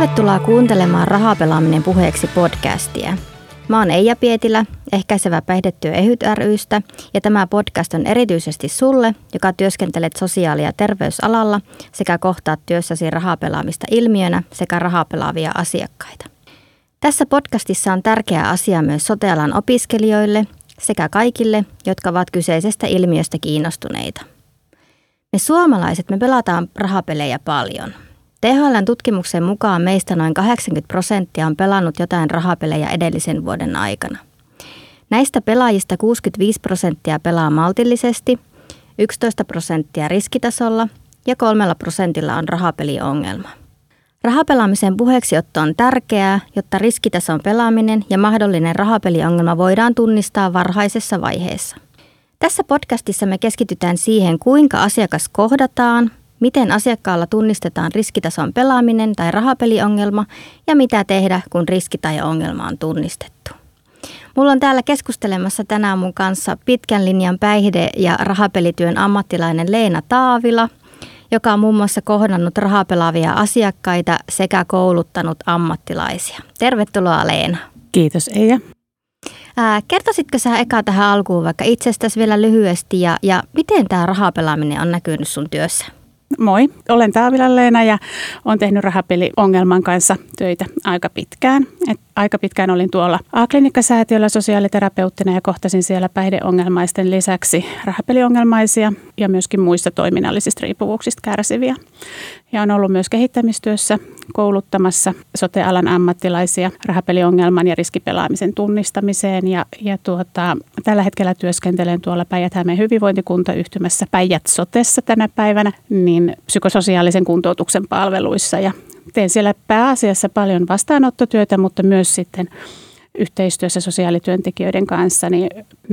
Tervetuloa kuuntelemaan Rahapelaaminen puheeksi podcastia. Mä oon Eija Pietilä, ehkäisevä päihdetyö EHYT rystä, ja tämä podcast on erityisesti sulle, joka työskentelet sosiaali- ja terveysalalla sekä kohtaat työssäsi rahapelaamista ilmiönä sekä rahapelaavia asiakkaita. Tässä podcastissa on tärkeä asia myös sotealan opiskelijoille sekä kaikille, jotka ovat kyseisestä ilmiöstä kiinnostuneita. Me suomalaiset, me pelataan rahapelejä paljon – THLn tutkimuksen mukaan meistä noin 80 prosenttia on pelannut jotain rahapelejä edellisen vuoden aikana. Näistä pelaajista 65 prosenttia pelaa maltillisesti, 11 prosenttia riskitasolla ja kolmella prosentilla on rahapeliongelma. Rahapelaamisen puheeksiotto on tärkeää, jotta riskitason pelaaminen ja mahdollinen rahapeliongelma voidaan tunnistaa varhaisessa vaiheessa. Tässä podcastissa me keskitytään siihen, kuinka asiakas kohdataan, miten asiakkaalla tunnistetaan riskitason pelaaminen tai rahapeliongelma ja mitä tehdä, kun riski tai ongelma on tunnistettu. Mulla on täällä keskustelemassa tänään mun kanssa pitkän linjan päihde- ja rahapelityön ammattilainen Leena Taavila, joka on muun muassa kohdannut rahapelaavia asiakkaita sekä kouluttanut ammattilaisia. Tervetuloa Leena. Kiitos Eija. Ää, kertoisitko sä eka tähän alkuun vaikka itsestäsi vielä lyhyesti ja, ja miten tämä rahapelaaminen on näkynyt sun työssä? Moi, olen Taavila Leena ja olen tehnyt rahapeliongelman kanssa töitä aika pitkään. Et aika pitkään olin tuolla A-klinikkasäätiöllä sosiaaliterapeuttina ja kohtasin siellä päihdeongelmaisten lisäksi rahapeliongelmaisia ja myöskin muista toiminnallisista riippuvuuksista kärsiviä. Ja on ollut myös kehittämistyössä kouluttamassa sotealan ammattilaisia rahapeliongelman ja riskipelaamisen tunnistamiseen. Ja, ja tuota, tällä hetkellä työskentelen tuolla päijät hyvinvointikuntayhtymässä Päijät Sotessa tänä päivänä, niin psykososiaalisen kuntoutuksen palveluissa. Ja teen siellä pääasiassa paljon vastaanottotyötä, mutta myös sitten yhteistyössä sosiaalityöntekijöiden kanssa niin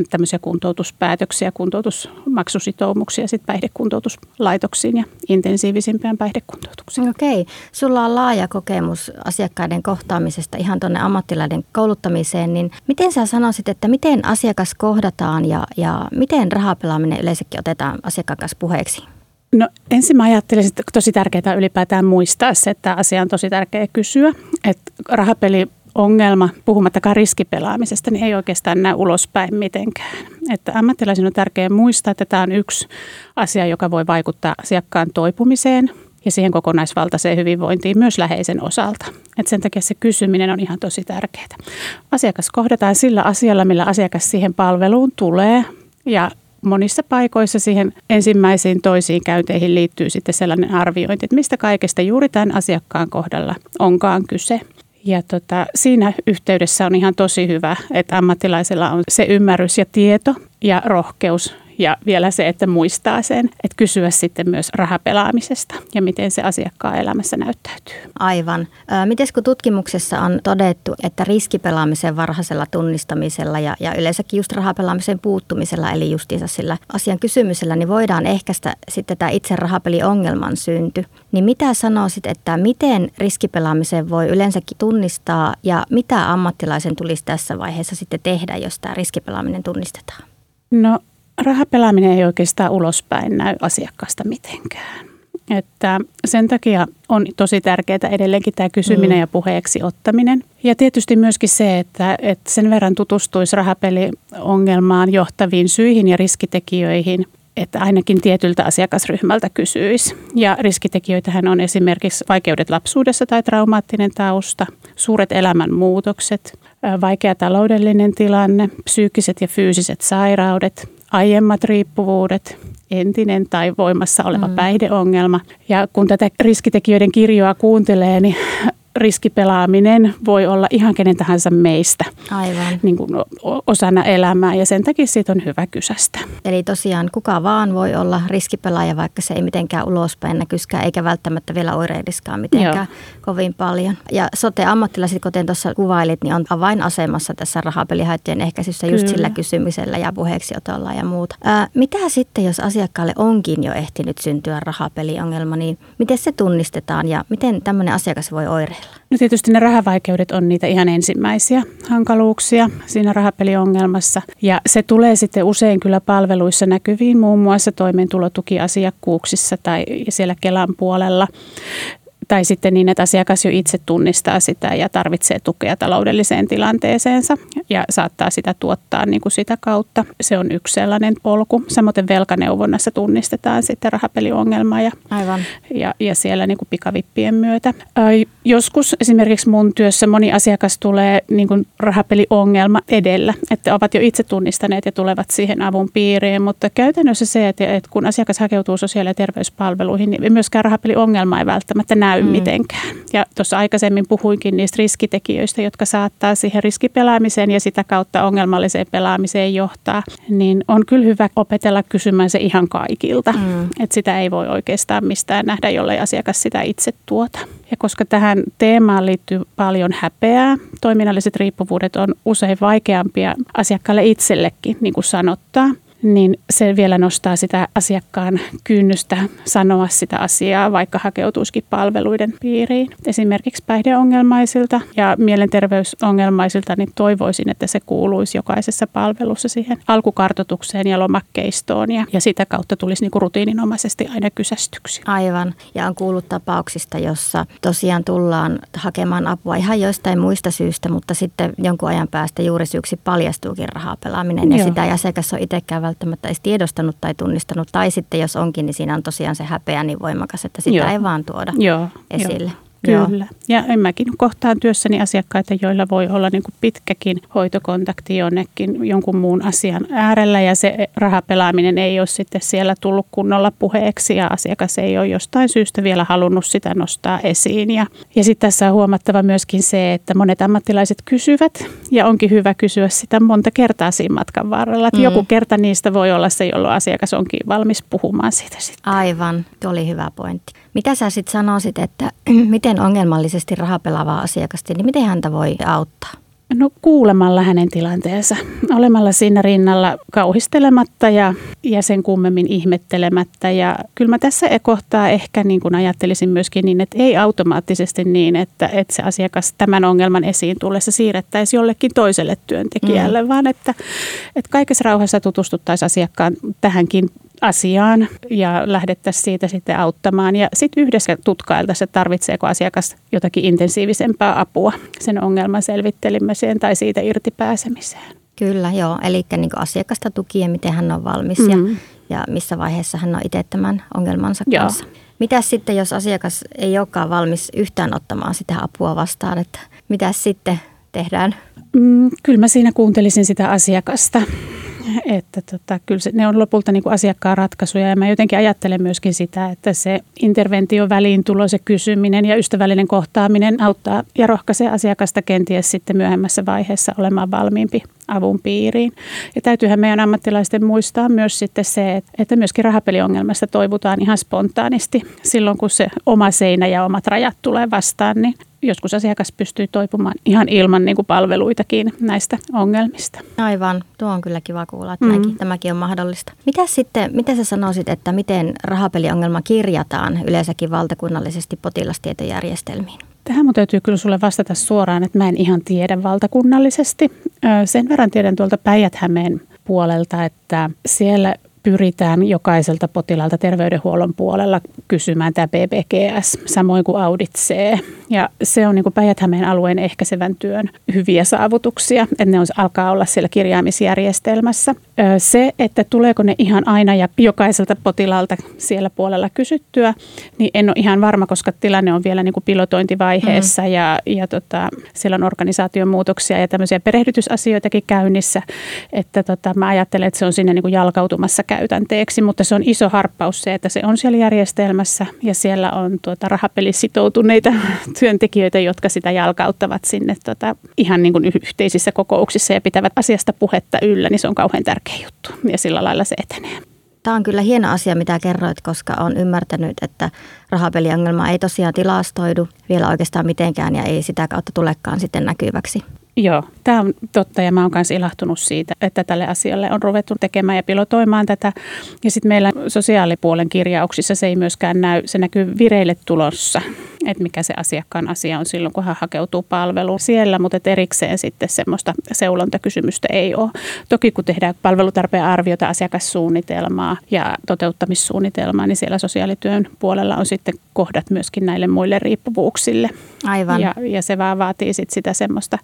tämmöisiä kuntoutuspäätöksiä, kuntoutusmaksusitoumuksia sitten päihdekuntoutuslaitoksiin ja intensiivisimpään päihdekuntoutukseen. Okei. Sulla on laaja kokemus asiakkaiden kohtaamisesta ihan tuonne ammattilaiden kouluttamiseen, niin miten sä sanoisit, että miten asiakas kohdataan ja, ja miten rahapelaaminen yleensäkin otetaan asiakkaan kanssa puheeksi? No ensin mä ajattelisin, että tosi tärkeää ylipäätään muistaa se, että asia on tosi tärkeä kysyä. Että rahapeli ongelma, puhumattakaan riskipelaamisesta, niin ei oikeastaan näy ulospäin mitenkään. Että ammattilaisen on tärkeää muistaa, että tämä on yksi asia, joka voi vaikuttaa asiakkaan toipumiseen ja siihen kokonaisvaltaiseen hyvinvointiin myös läheisen osalta. Et sen takia se kysyminen on ihan tosi tärkeää. Asiakas kohdataan sillä asialla, millä asiakas siihen palveluun tulee ja monissa paikoissa siihen ensimmäisiin toisiin käynteihin liittyy sitten sellainen arviointi, että mistä kaikesta juuri tämän asiakkaan kohdalla onkaan kyse. Ja tota, siinä yhteydessä on ihan tosi hyvä, että ammattilaisella on se ymmärrys ja tieto ja rohkeus ja vielä se, että muistaa sen, että kysyä sitten myös rahapelaamisesta ja miten se asiakkaan elämässä näyttäytyy. Aivan. Miten kun tutkimuksessa on todettu, että riskipelaamisen varhaisella tunnistamisella ja, ja yleensäkin just rahapelaamisen puuttumisella, eli justiinsa sillä asian kysymysellä, niin voidaan ehkäistä sitten tämä itse rahapeliongelman synty. Niin mitä sanoisit, että miten riskipelaamisen voi yleensäkin tunnistaa ja mitä ammattilaisen tulisi tässä vaiheessa sitten tehdä, jos tämä riskipelaaminen tunnistetaan? No rahapelaaminen ei oikeastaan ulospäin näy asiakkaasta mitenkään. Että sen takia on tosi tärkeää edelleenkin tämä kysyminen mm. ja puheeksi ottaminen. Ja tietysti myöskin se, että, että sen verran tutustuisi rahapeliongelmaan johtaviin syihin ja riskitekijöihin, että ainakin tietyltä asiakasryhmältä kysyisi. Ja riskitekijöitähän on esimerkiksi vaikeudet lapsuudessa tai traumaattinen tausta, suuret elämänmuutokset, vaikea taloudellinen tilanne, psyykkiset ja fyysiset sairaudet, aiemmat riippuvuudet, entinen tai voimassa oleva mm. päihdeongelma. Ja kun tätä riskitekijöiden kirjoa kuuntelee, niin riskipelaaminen voi olla ihan kenen tahansa meistä Aivan. Niin kuin osana elämää ja sen takia siitä on hyvä kysästä. Eli tosiaan kuka vaan voi olla riskipelaaja, vaikka se ei mitenkään ulospäin näkyskään eikä välttämättä vielä oireidiskaan mitenkään Joo. kovin paljon. Ja sote-ammattilaiset, kuten tuossa kuvailit, niin on avainasemassa tässä rahapelihaittojen ehkäisyssä just Kyllä. sillä kysymisellä ja puheeksiotolla ja muuta. Ää, mitä sitten, jos asiakkaalle onkin jo ehtinyt syntyä rahapeliongelma, niin miten se tunnistetaan ja miten tämmöinen asiakas voi oireilla? No tietysti ne rahavaikeudet on niitä ihan ensimmäisiä hankaluuksia siinä rahapeliongelmassa. Ja se tulee sitten usein kyllä palveluissa näkyviin muun muassa toimeentulotukiasiakkuuksissa tai siellä Kelan puolella. Tai sitten niin, että asiakas jo itse tunnistaa sitä ja tarvitsee tukea taloudelliseen tilanteeseensa ja saattaa sitä tuottaa niin kuin sitä kautta. Se on yksi sellainen polku. Samoin velkaneuvonnassa tunnistetaan sitten rahapeliongelma ja, Aivan. ja, ja siellä niin kuin pikavippien myötä. Joskus esimerkiksi mun työssä moni asiakas tulee niin kuin rahapeliongelma edellä, että ovat jo itse tunnistaneet ja tulevat siihen avun piiriin, mutta käytännössä se, että, että kun asiakas hakeutuu sosiaali- ja terveyspalveluihin, niin myöskään rahapeliongelma ei välttämättä näy mm. mitenkään. Ja tuossa aikaisemmin puhuinkin niistä riskitekijöistä, jotka saattaa siihen riskipelaamiseen ja sitä kautta ongelmalliseen pelaamiseen johtaa, niin on kyllä hyvä opetella kysymään se ihan kaikilta. Mm. Että sitä ei voi oikeastaan mistään nähdä, jollei asiakas sitä itse tuota. Ja koska tähän teemaan liittyy paljon häpeää, toiminnalliset riippuvuudet on usein vaikeampia asiakkaalle itsellekin, niin kuin sanottaa – niin se vielä nostaa sitä asiakkaan kynnystä sanoa sitä asiaa, vaikka hakeutuisikin palveluiden piiriin. Esimerkiksi päihdeongelmaisilta ja mielenterveysongelmaisilta, niin toivoisin, että se kuuluisi jokaisessa palvelussa siihen alkukartotukseen ja lomakkeistoon ja, ja sitä kautta tulisi niin kuin rutiininomaisesti aina kysästyksi. Aivan. Ja on kuullut tapauksista, jossa tosiaan tullaan hakemaan apua ihan joistain muista syistä, mutta sitten jonkun ajan päästä juuri syyksi paljastuukin rahapelaaminen ja Joo. sitä ei asiakas ole itsekään välttämättä edes tiedostanut tai tunnistanut. Tai sitten jos onkin, niin siinä on tosiaan se häpeä niin voimakas, että sitä Joo. ei vaan tuoda Joo, esille. Jo. Kyllä. Joo. Ja mäkin kohtaan työssäni asiakkaita, joilla voi olla niin kuin pitkäkin hoitokontakti jonnekin jonkun muun asian äärellä ja se rahapelaaminen ei ole sitten siellä tullut kunnolla puheeksi ja asiakas ei ole jostain syystä vielä halunnut sitä nostaa esiin. Ja, ja sitten tässä on huomattava myöskin se, että monet ammattilaiset kysyvät ja onkin hyvä kysyä sitä monta kertaa siinä matkan varrella. Että mm. joku kerta niistä voi olla se, jolloin asiakas onkin valmis puhumaan siitä sitten. Aivan, tuo oli hyvä pointti. Mitä sä sitten sanoisit, että miten ongelmallisesti rahapelaavaa asiakasta, niin miten häntä voi auttaa? No kuulemalla hänen tilanteensa, olemalla siinä rinnalla kauhistelematta ja, ja sen kummemmin ihmettelemättä. Ja kyllä mä tässä kohtaa ehkä niin kuin ajattelisin myöskin niin, että ei automaattisesti niin, että, että se asiakas tämän ongelman esiin tullessa siirrettäisiin jollekin toiselle työntekijälle, mm. vaan että, että kaikessa rauhassa tutustuttaisiin asiakkaan tähänkin asiaan ja lähdettäisiin siitä sitten auttamaan. Ja sitten yhdessä tutkailtaisiin, että tarvitseeko asiakas jotakin intensiivisempää apua sen ongelman selvittelemiseen tai siitä irti pääsemiseen. Kyllä, joo. Eli niin asiakasta tukien, miten hän on valmis mm. ja, ja missä vaiheessa hän on itse tämän ongelmansa joo. kanssa. Mitä sitten, jos asiakas ei olekaan valmis yhtään ottamaan sitä apua vastaan, että mitä sitten tehdään? Mm, kyllä mä siinä kuuntelisin sitä asiakasta että tota, kyllä se, ne on lopulta niin kuin asiakkaan ratkaisuja ja mä jotenkin ajattelen myöskin sitä, että se interventio väliintulo, se kysyminen ja ystävällinen kohtaaminen auttaa ja rohkaisee asiakasta kenties sitten myöhemmässä vaiheessa olemaan valmiimpi avun piiriin. Ja täytyyhän meidän ammattilaisten muistaa myös sitten se, että myöskin rahapeliongelmasta toivutaan ihan spontaanisti silloin, kun se oma seinä ja omat rajat tulee vastaan, niin joskus asiakas pystyy toipumaan ihan ilman niin kuin palveluitakin näistä ongelmista. Aivan, tuo on kyllä kiva kuulla, että mm. tämäkin on mahdollista. Mitä sitten, mitä sä sanoisit, että miten rahapeliongelma kirjataan yleensäkin valtakunnallisesti potilastietojärjestelmiin? Tähän mun täytyy kyllä sulle vastata suoraan, että mä en ihan tiedä valtakunnallisesti. Sen verran tiedän tuolta päijät puolelta, että siellä pyritään jokaiselta potilaalta terveydenhuollon puolella kysymään tämä PPGS, samoin kuin Audit C. Ja se on niin päijät alueen ehkäisevän työn hyviä saavutuksia, että ne alkaa olla siellä kirjaamisjärjestelmässä. Se, että tuleeko ne ihan aina ja jokaiselta potilaalta siellä puolella kysyttyä, niin en ole ihan varma, koska tilanne on vielä niin kuin pilotointivaiheessa mm. ja, ja tota, siellä on organisaation muutoksia ja tämmöisiä perehdytysasioitakin käynnissä. Että tota, mä ajattelen, että se on sinne niin kuin jalkautumassa käytänteeksi, mutta se on iso harppaus se, että se on siellä järjestelmässä ja siellä on tuota rahapelisitoutuneita työntekijöitä, jotka sitä jalkauttavat sinne tota, ihan niin kuin yhteisissä kokouksissa ja pitävät asiasta puhetta yllä, niin se on kauhean tärkeä juttu ja sillä lailla se etenee. Tämä on kyllä hieno asia, mitä kerroit, koska olen ymmärtänyt, että rahapeliongelma ei tosiaan tilastoidu vielä oikeastaan mitenkään ja ei sitä kautta tulekaan sitten näkyväksi. Joo, tämä on totta ja mä oon myös ilahtunut siitä, että tälle asialle on ruvettu tekemään ja pilotoimaan tätä. Ja sitten meillä sosiaalipuolen kirjauksissa se ei myöskään näy, se näkyy vireille tulossa, että mikä se asiakkaan asia on silloin, kun hän hakeutuu palveluun siellä, mutta erikseen sitten semmoista seulontakysymystä ei ole. Toki kun tehdään palvelutarpeen arviota, asiakassuunnitelmaa ja toteuttamissuunnitelmaa, niin siellä sosiaalityön puolella on sitten kohdat myöskin näille muille riippuvuuksille. Aivan. Ja, ja se vaan vaatii sit sitä semmoista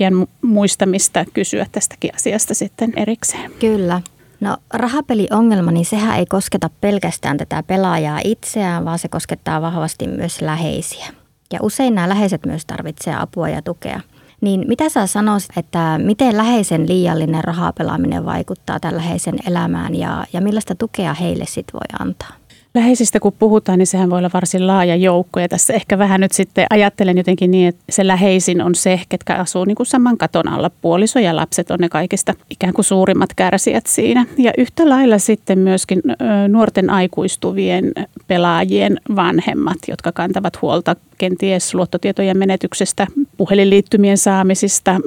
työntekijän muistamista kysyä tästäkin asiasta sitten erikseen. Kyllä. No rahapeliongelma, niin sehän ei kosketa pelkästään tätä pelaajaa itseään, vaan se koskettaa vahvasti myös läheisiä. Ja usein nämä läheiset myös tarvitsevat apua ja tukea. Niin mitä sä sanoisit, että miten läheisen liiallinen rahapelaaminen vaikuttaa tämän läheisen elämään ja, ja millaista tukea heille sitten voi antaa? Läheisistä kun puhutaan, niin sehän voi olla varsin laaja joukko. Ja tässä ehkä vähän nyt sitten ajattelen jotenkin niin, että se läheisin on se, ketkä asuu niin kuin saman katon alla. Puoliso ja lapset on ne kaikista ikään kuin suurimmat kärsijät siinä. Ja yhtä lailla sitten myöskin nuorten aikuistuvien pelaajien vanhemmat, jotka kantavat huolta kenties luottotietojen menetyksestä, puhelinliittymien saamisista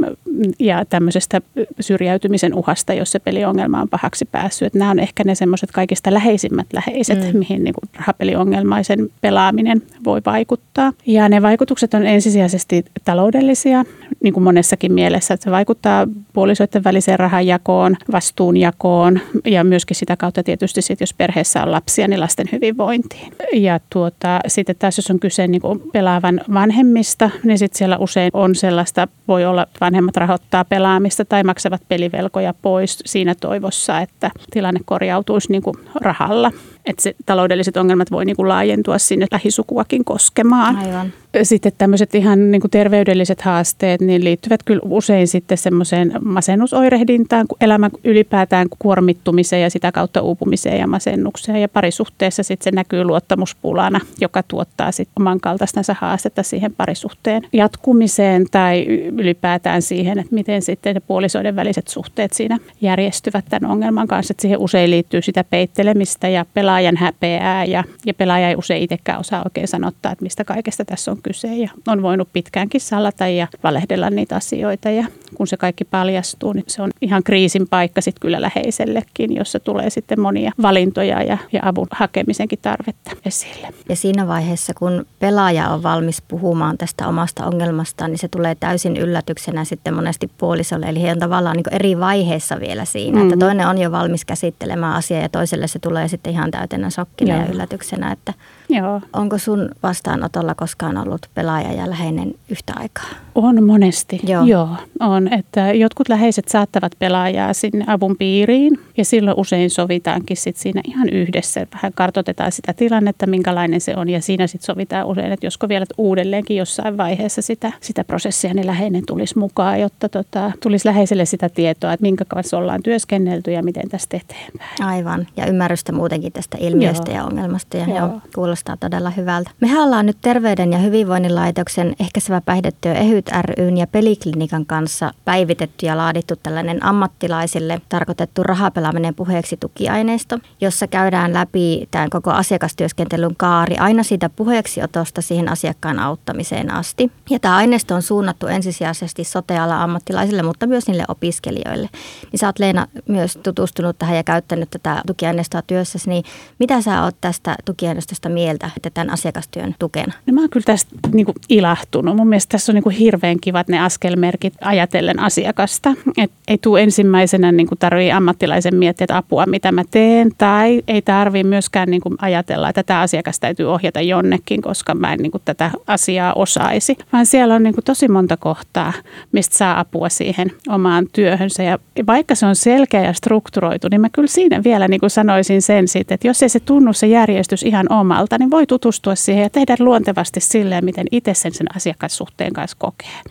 ja tämmöisestä syrjäytymisen uhasta, jos se peliongelma on pahaksi päässyt. Että nämä on ehkä ne semmoiset kaikista läheisimmät läheiset, mm. mihin niin kuin rahapeliongelmaisen pelaaminen voi vaikuttaa. Ja ne vaikutukset on ensisijaisesti taloudellisia, niin kuin monessakin mielessä, että se vaikuttaa puolisoiden väliseen rahanjakoon, vastuunjakoon ja myöskin sitä kautta tietysti sit, jos perheessä on lapsia, niin lasten hyvinvointiin. Ja tuota, sitten taas jos on kyse niin kuin pelaavan vanhemmista, niin sitten siellä usein on sellaista, voi olla, vanhemmat rahoittaa pelaamista tai maksavat pelivelkoja pois siinä toivossa, että tilanne korjautuisi niin kuin rahalla että se taloudelliset ongelmat voi niin kuin laajentua sinne lähisukuakin koskemaan. Aivan. Sitten tämmöiset ihan niin kuin terveydelliset haasteet niin liittyvät kyllä usein sitten semmoiseen masennusoirehdintaan, elämän ylipäätään kuormittumiseen ja sitä kautta uupumiseen ja masennukseen. Ja parisuhteessa sitten se näkyy luottamuspulana, joka tuottaa sitten oman kaltaistensa haastetta siihen parisuhteen jatkumiseen tai ylipäätään siihen, että miten sitten ne puolisoiden väliset suhteet siinä järjestyvät tämän ongelman kanssa. Että siihen usein liittyy sitä peittelemistä ja pelaajan häpeää ja, ja pelaaja ei usein itsekään osaa oikein sanottaa, että mistä kaikesta tässä on kyse ja on voinut pitkäänkin salata ja valehdella niitä asioita ja kun se kaikki paljastuu, niin se on ihan kriisin paikka sitten kyllä läheisellekin, jossa tulee sitten monia valintoja ja, ja avun hakemisenkin tarvetta esille. Ja siinä vaiheessa, kun pelaaja on valmis puhumaan tästä omasta ongelmastaan, niin se tulee täysin yllätyksenä sitten monesti puolisolle. Eli he on tavallaan niin eri vaiheessa vielä siinä, mm-hmm. että toinen on jo valmis käsittelemään asiaa ja toiselle se tulee sitten ihan täytenä shokkina Joo. ja yllätyksenä, että Joo. onko sun vastaanotolla koskaan ollut pelaaja ja läheinen yhtä aikaa? On monesti, joo. joo on. Että jotkut läheiset saattavat pelaajaa sinne avun piiriin ja silloin usein sovitaankin sit siinä ihan yhdessä. Vähän kartoitetaan sitä tilannetta, minkälainen se on ja siinä sitten sovitaan usein, että josko vielä uudelleenkin jossain vaiheessa sitä, sitä prosessia, niin läheinen tulisi mukaan, jotta tota, tulisi läheiselle sitä tietoa, että minkä kanssa ollaan työskennelty ja miten tästä eteenpäin. Aivan, ja ymmärrystä muutenkin tästä ilmiöstä joo. ja ongelmasta ja joo. Joo, kuulostaa todella hyvältä. Me ollaan nyt Terveyden ja hyvinvoinnin laitoksen ehkäisevä päihdetyö EHYT ryn ja Peliklinikan kanssa päivitetty ja laadittu tällainen ammattilaisille tarkoitettu rahapelaaminen puheeksi tukiaineisto, jossa käydään läpi tämän koko asiakastyöskentelyn kaari aina siitä puheeksiotosta siihen asiakkaan auttamiseen asti. Ja tämä aineisto on suunnattu ensisijaisesti sote ammattilaisille, mutta myös niille opiskelijoille. Niin sä oot Leena myös tutustunut tähän ja käyttänyt tätä tukiaineistoa työssäsi, niin mitä sä oot tästä tukiaineistosta mieltä, että tämän asiakastyön tukena? No mä oon kyllä tästä niin kuin ilahtunut. Mun mielestä tässä on niin kuin hirveän kivat ne askelmerkit ajatellen asiakasta. Et ei tule ensimmäisenä niin kuin tarvii ammattilaisen miettiä, että apua mitä mä teen. Tai ei tarvitse myöskään niin kuin ajatella, että tätä asiakasta täytyy ohjata jonnekin, koska mä en niin kuin tätä asiaa osaisi. Vaan siellä on niin kuin tosi monta kohtaa, mistä saa apua siihen omaan työhönsä. Ja vaikka se on selkeä ja strukturoitu, niin mä kyllä siinä vielä niin kuin sanoisin sen sitten, että jos ei se tunnu se järjestys ihan omalta, niin voi tutustua siihen ja tehdä luontevasti silleen, miten itse sen, sen asiakassuhteen kanssa kokee.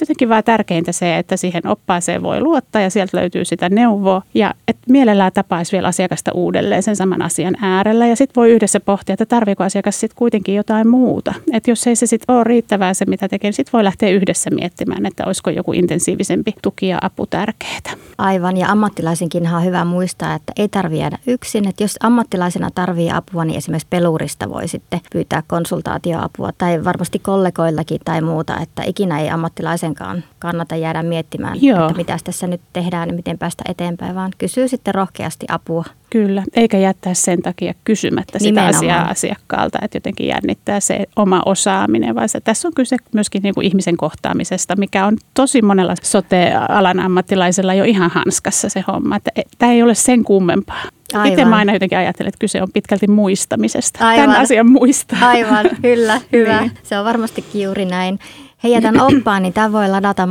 Jotenkin vaan tärkeintä se, että siihen oppaaseen voi luottaa ja sieltä löytyy sitä neuvoa ja että mielellään tapaisi vielä asiakasta uudelleen sen saman asian äärellä ja sitten voi yhdessä pohtia, että tarviiko asiakas sitten kuitenkin jotain muuta. Että jos ei se sitten ole riittävää se, mitä tekee, niin sitten voi lähteä yhdessä miettimään, että olisiko joku intensiivisempi tuki ja apu tärkeää. Aivan, ja ammattilaisinkin on hyvä muistaa, että ei tarvitse jäädä yksin. Että jos ammattilaisena tarvii apua, niin esimerkiksi pelurista voi sitten pyytää konsultaatioapua tai varmasti kollegoillakin tai muuta, että ikinä ei ammattilaisenkaan kannata jäädä miettimään, Joo. että mitä tässä nyt tehdään ja miten päästä eteenpäin, vaan kysyy sitten rohkeasti apua. Kyllä, eikä jättää sen takia kysymättä sitä Nimenomaan. asiaa asiakkaalta, että jotenkin jännittää se oma osaaminen, vaan se, tässä on kyse myöskin niin kuin ihmisen kohtaamisesta, mikä on tosi monella sote-alan ammattilaisella jo ihan hanskassa se homma, että tämä ei ole sen kummempaa. Aivan. Itse mä aina jotenkin ajattelen, että kyse on pitkälti muistamisesta. Aivan. Tämän asian muistaa. Aivan, kyllä, hyvä. niin. Se on varmastikin juuri näin. Hei, jätän oppaan, niin tämä voi ladata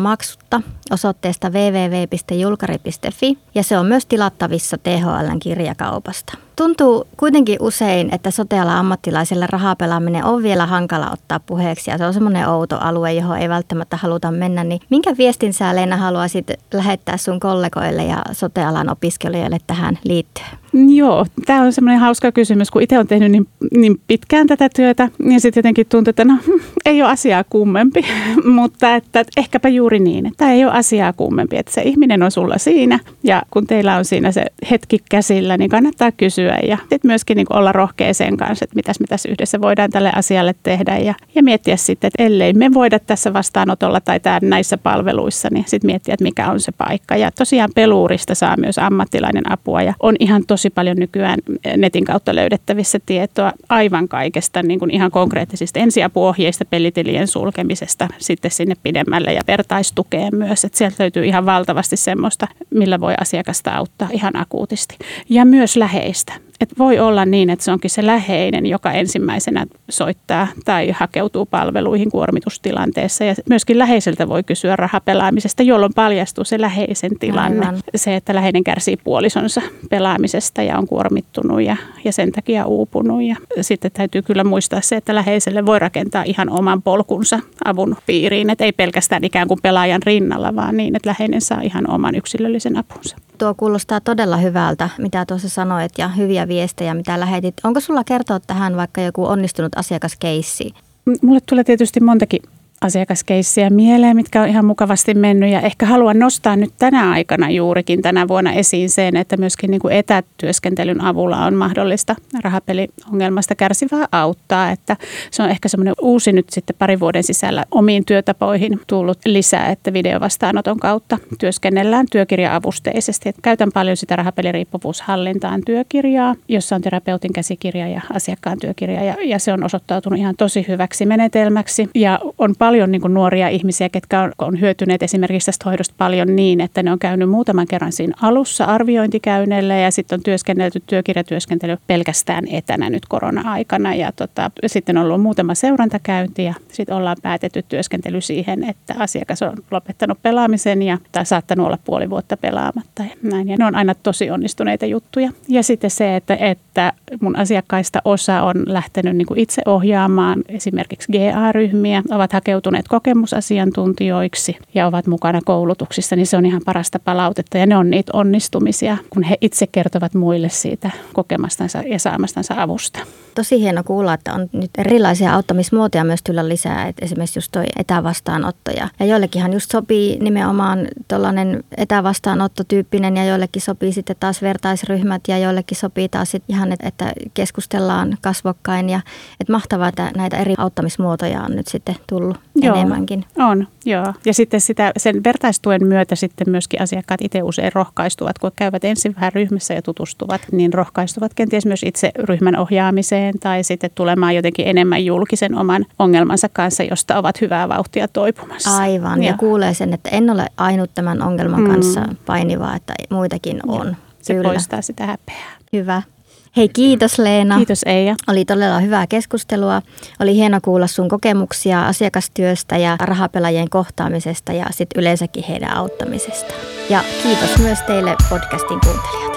maksutta osoitteesta www.julkari.fi ja se on myös tilattavissa THLn kirjakaupasta. Tuntuu kuitenkin usein, että soteala ammattilaisille rahapelaaminen on vielä hankala ottaa puheeksi ja se on semmoinen outo alue, johon ei välttämättä haluta mennä. Niin minkä viestin sä Leena haluaisit lähettää sun kollegoille ja sotealan opiskelijoille tähän liittyen? Joo, tämä on semmoinen hauska kysymys, kun itse on tehnyt niin, niin pitkään tätä työtä, niin sitten jotenkin tuntuu, että no ei ole asiaa kummempi, mutta että ehkäpä juuri niin, että ei ole asiaa kummempi, että se ihminen on sulla siinä ja kun teillä on siinä se hetki käsillä, niin kannattaa kysyä ja sitten myöskin niin olla rohkea sen kanssa, että mitäs mitäs yhdessä voidaan tälle asialle tehdä ja, ja miettiä sitten, että ellei me voida tässä vastaanotolla tai tämän, näissä palveluissa, niin sitten miettiä, että mikä on se paikka. Ja tosiaan peluurista saa myös ammattilainen apua ja on ihan tosi paljon nykyään netin kautta löydettävissä tietoa aivan kaikesta, niin kuin ihan konkreettisista ensiapuohjeista, pelitilien sulkemisesta sitten sinne pidemmälle ja vertaistukeen myös että sieltä löytyy ihan valtavasti semmoista, millä voi asiakasta auttaa ihan akuutisti. Ja myös läheistä. Et voi olla niin, että se onkin se läheinen, joka ensimmäisenä soittaa tai hakeutuu palveluihin kuormitustilanteessa. Ja myöskin läheiseltä voi kysyä rahapelaamisesta, jolloin paljastuu se läheisen tilanne. Aivan. Se, että läheinen kärsii puolisonsa pelaamisesta ja on kuormittunut ja, ja sen takia uupunut. Ja sitten täytyy kyllä muistaa se, että läheiselle voi rakentaa ihan oman polkunsa avun piiriin. Että ei pelkästään ikään kuin pelaajan rinnalla, vaan niin, että läheinen saa ihan oman yksilöllisen apunsa. Tuo kuulostaa todella hyvältä, mitä tuossa sanoit ja hyviä viestejä, mitä lähetit. Onko sulla kertoa tähän vaikka joku onnistunut asiakaskeissi? Mulle tulee tietysti montakin asiakaskeissiä mieleen, mitkä on ihan mukavasti mennyt. Ja ehkä haluan nostaa nyt tänä aikana juurikin tänä vuonna esiin sen, että myöskin niin kuin etätyöskentelyn avulla on mahdollista rahapeliongelmasta kärsivää auttaa. Että se on ehkä semmoinen uusi nyt sitten pari vuoden sisällä omiin työtapoihin tullut lisää, että videovastaanoton kautta työskennellään työkirja-avusteisesti. Että käytän paljon sitä rahapeliriippuvuushallintaan työkirjaa, jossa on terapeutin käsikirja ja asiakkaan työkirja. Ja, ja se on osoittautunut ihan tosi hyväksi menetelmäksi ja on paljon paljon niin kuin nuoria ihmisiä, ketkä on, on hyötyneet esimerkiksi tästä hoidosta paljon niin, että ne on käynyt muutaman kerran siinä alussa arviointikäynneillä ja sitten on työskennelty työkirjatyöskentely pelkästään etänä nyt korona-aikana ja tota, sitten on ollut muutama seurantakäynti ja sitten ollaan päätetty työskentely siihen, että asiakas on lopettanut pelaamisen ja tai saattanut olla puoli vuotta pelaamatta ja näin. Ja ne on aina tosi onnistuneita juttuja. Ja sitten se, että, että mun asiakkaista osa on lähtenyt niin kuin itse ohjaamaan esimerkiksi GA-ryhmiä, ovat hakeutuneet hakeutuneet kokemusasiantuntijoiksi ja ovat mukana koulutuksissa, niin se on ihan parasta palautetta. Ja ne on niitä onnistumisia, kun he itse kertovat muille siitä kokemastansa ja saamastansa avusta. Tosi hieno kuulla, että on nyt erilaisia auttamismuotoja myös tulla lisää. Et esimerkiksi just toi etävastaanotto. Ja, ja joillekinhan just sopii nimenomaan tuollainen etävastaanottotyyppinen ja joillekin sopii sitten taas vertaisryhmät ja joillekin sopii taas sit ihan, että keskustellaan kasvokkain. Ja, että mahtavaa, että näitä eri auttamismuotoja on nyt sitten tullut joo, enemmänkin. On, joo. Ja sitten sitä, sen vertaistuen myötä sitten myöskin asiakkaat itse usein rohkaistuvat, kun käyvät ensin vähän ryhmässä ja tutustuvat, niin rohkaistuvat kenties myös itse ryhmän ohjaamiseen tai sitten tulemaan jotenkin enemmän julkisen oman ongelmansa kanssa, josta ovat hyvää vauhtia toipumassa. Aivan, ja, ja kuulee sen, että en ole ainut tämän ongelman mm. kanssa painivaa, että muitakin on. Ja, se Kyllä. poistaa sitä häpeää. Hyvä. Hei kiitos Leena. Kiitos Eija. Oli todella hyvää keskustelua. Oli hieno kuulla sun kokemuksia asiakastyöstä ja rahapelajien kohtaamisesta ja sitten yleensäkin heidän auttamisesta. Ja kiitos myös teille podcastin kuuntelijat.